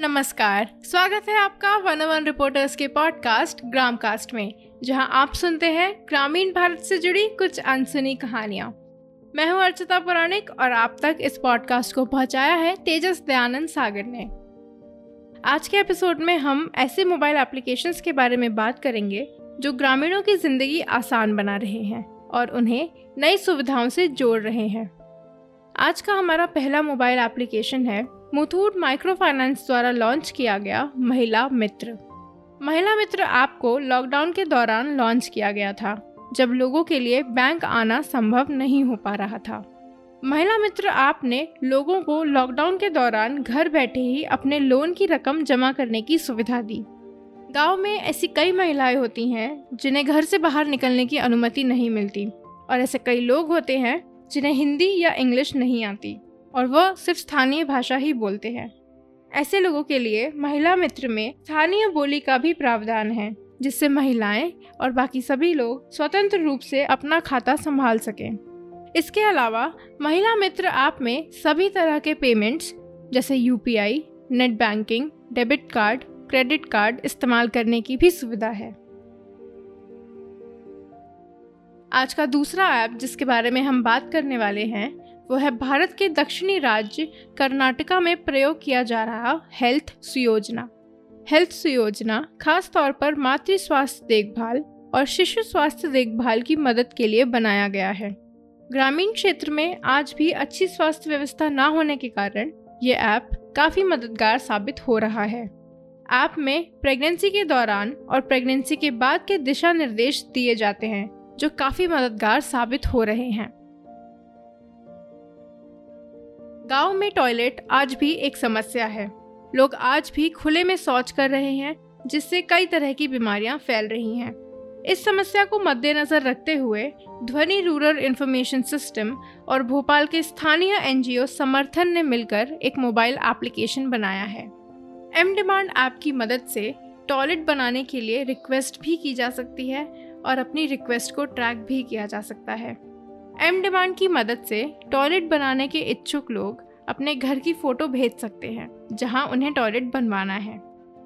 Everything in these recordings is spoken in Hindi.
नमस्कार, स्वागत है आपका वन वन रिपोर्टर्स के पॉडकास्ट ग्राम कास्ट में, जहाँ आप सुनते हैं ग्रामीण भारत से जुड़ी कुछ अनसुनी कहानियाँ। मैं हूँ अर्चिता पुराणिक और आप तक इस पॉडकास्ट को पहुँचाया है तेजस दयानंद सागर ने। आज के एपिसोड में हम ऐसे मोबाइल एप्लीकेशंस के बारे में बात करेंगे, जो ग्रामीणों की ज़िंदगी आसान बना रहे हैं और उन्हें नई सुविधाओं से जोड़ रहे हैं। आज का हमारा पहला मोबाइल एप्लीकेशन है मुथूट माइक्रो फाइनेंस द्वारा लॉन्च किया गया महिला मित्र। महिला मित्र ऐप को लॉकडाउन के दौरान लॉन्च किया गया था, जब लोगों के लिए बैंक आना संभव नहीं हो पा रहा था। महिला मित्र ऐप ने लोगों को लॉकडाउन के दौरान घर बैठे ही अपने लोन की रकम जमा करने की सुविधा दी। गाँव में ऐसी कई महिलाएँ होती हैं, जिन्हें घर से बाहर निकलने की अनुमति नहीं मिलती, और ऐसे कई लोग होते हैं, जिन्हें हिंदी या इंग्लिश नहीं आती। और वह सिर्फ़ स्थानीय भाषा ही बोलते हैं। ऐसे लोगों के लिए महिला मित्र में स्थानीय बोली का भी प्रावधान है, जिससे महिलाएँ और बाकी सभी लोग स्वतंत्र रूप से अपना खाता संभाल सकें। इसके अलावा महिला मित्र ऐप में सभी तरह के पेमेंट्स जैसे UPI net banking debit card credit card इस्तेमाल करने की भी सुविधा है। आज का दूसरा ऐप जिसके बारे में हम बात करने वाले हैं वो है भारत के दक्षिणी राज्य कर्नाटका में प्रयोग किया जा रहा हेल्थ सुयोजना। हेल्थ सुयोजना खास तौर पर मातृ स्वास्थ्य देखभाल और शिशु स्वास्थ्य देखभाल की मदद के लिए बनाया गया है। ग्रामीण क्षेत्र में आज भी अच्छी स्वास्थ्य व्यवस्था न होने के कारण ये ऐप काफ़ी मददगार साबित हो रहा है। ऐप में प्रेगनेंसी के दौरान और प्रेगनेंसी के बाद के दिशा निर्देश दिए जाते हैं, जो काफ़ी मददगार साबित हो रहे हैं। गाँव में टॉयलेट आज भी एक समस्या है। लोग आज भी खुले में शौच कर रहे हैं, जिससे कई तरह की बीमारियाँ फैल रही हैं। इस समस्या को मद्देनजर रखते हुए ध्वनि रूरल इंफॉर्मेशन सिस्टम और भोपाल के स्थानीय एनजीओ समर्थन ने मिलकर एक मोबाइल एप्लीकेशन बनाया है। एम डिमांड ऐप की मदद से टॉयलेट बनाने के लिए रिक्वेस्ट भी की जा सकती है और अपनी रिक्वेस्ट को ट्रैक भी किया जा सकता है। एम डिमांड की मदद से टॉयलेट बनाने के इच्छुक लोग अपने घर की फ़ोटो भेज सकते हैं, जहाँ उन्हें टॉयलेट बनवाना है।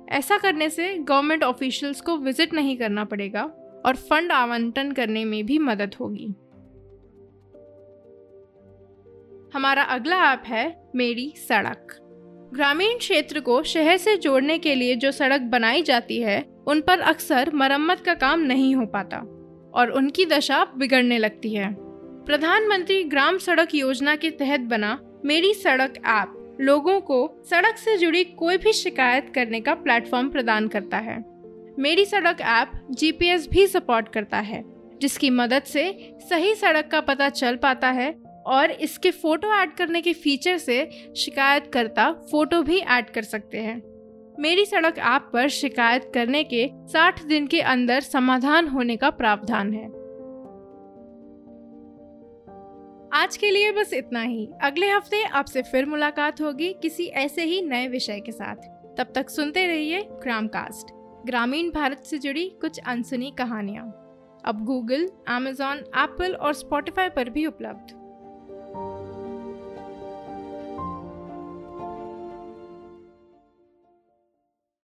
ऐसा करने से गवर्नमेंट ऑफिशियल्स को विज़िट नहीं करना पड़ेगा और फंड आवंटन करने में भी मदद होगी। हमारा अगला ऐप है मेरी सड़क। ग्रामीण क्षेत्र को शहर से जोड़ने के लिए जो सड़क बनाई जाती है, उन पर अक्सर मरम्मत का काम नहीं हो पाता और उनकी दशा बिगड़ने लगती है। प्रधानमंत्री ग्राम सड़क योजना के तहत बना मेरी सड़क ऐप लोगों को सड़क से जुड़ी कोई भी शिकायत करने का प्लेटफॉर्म प्रदान करता है। मेरी सड़क ऐप जीपीएस भी सपोर्ट करता है, जिसकी मदद से सही सड़क का पता चल पाता है और इसके फ़ोटो ऐड करने के फीचर से शिकायतकर्ता फ़ोटो भी ऐड कर सकते हैं। मेरी सड़क ऐप पर शिकायत करने के 60 दिन के अंदर समाधान होने का प्रावधान है। आज के लिए बस इतना ही। अगले हफ़्ते आपसे फिर मुलाकात होगी किसी ऐसे ही नए विषय के साथ। तब तक सुनते रहिए क्राम कास्ट ग्रामीण भारत से जुड़ी कुछ अनसुनी कहानियाँ। अब गूगल एमेजॉन एप्पल और स्पॉटिफाई पर भी उपलब्ध।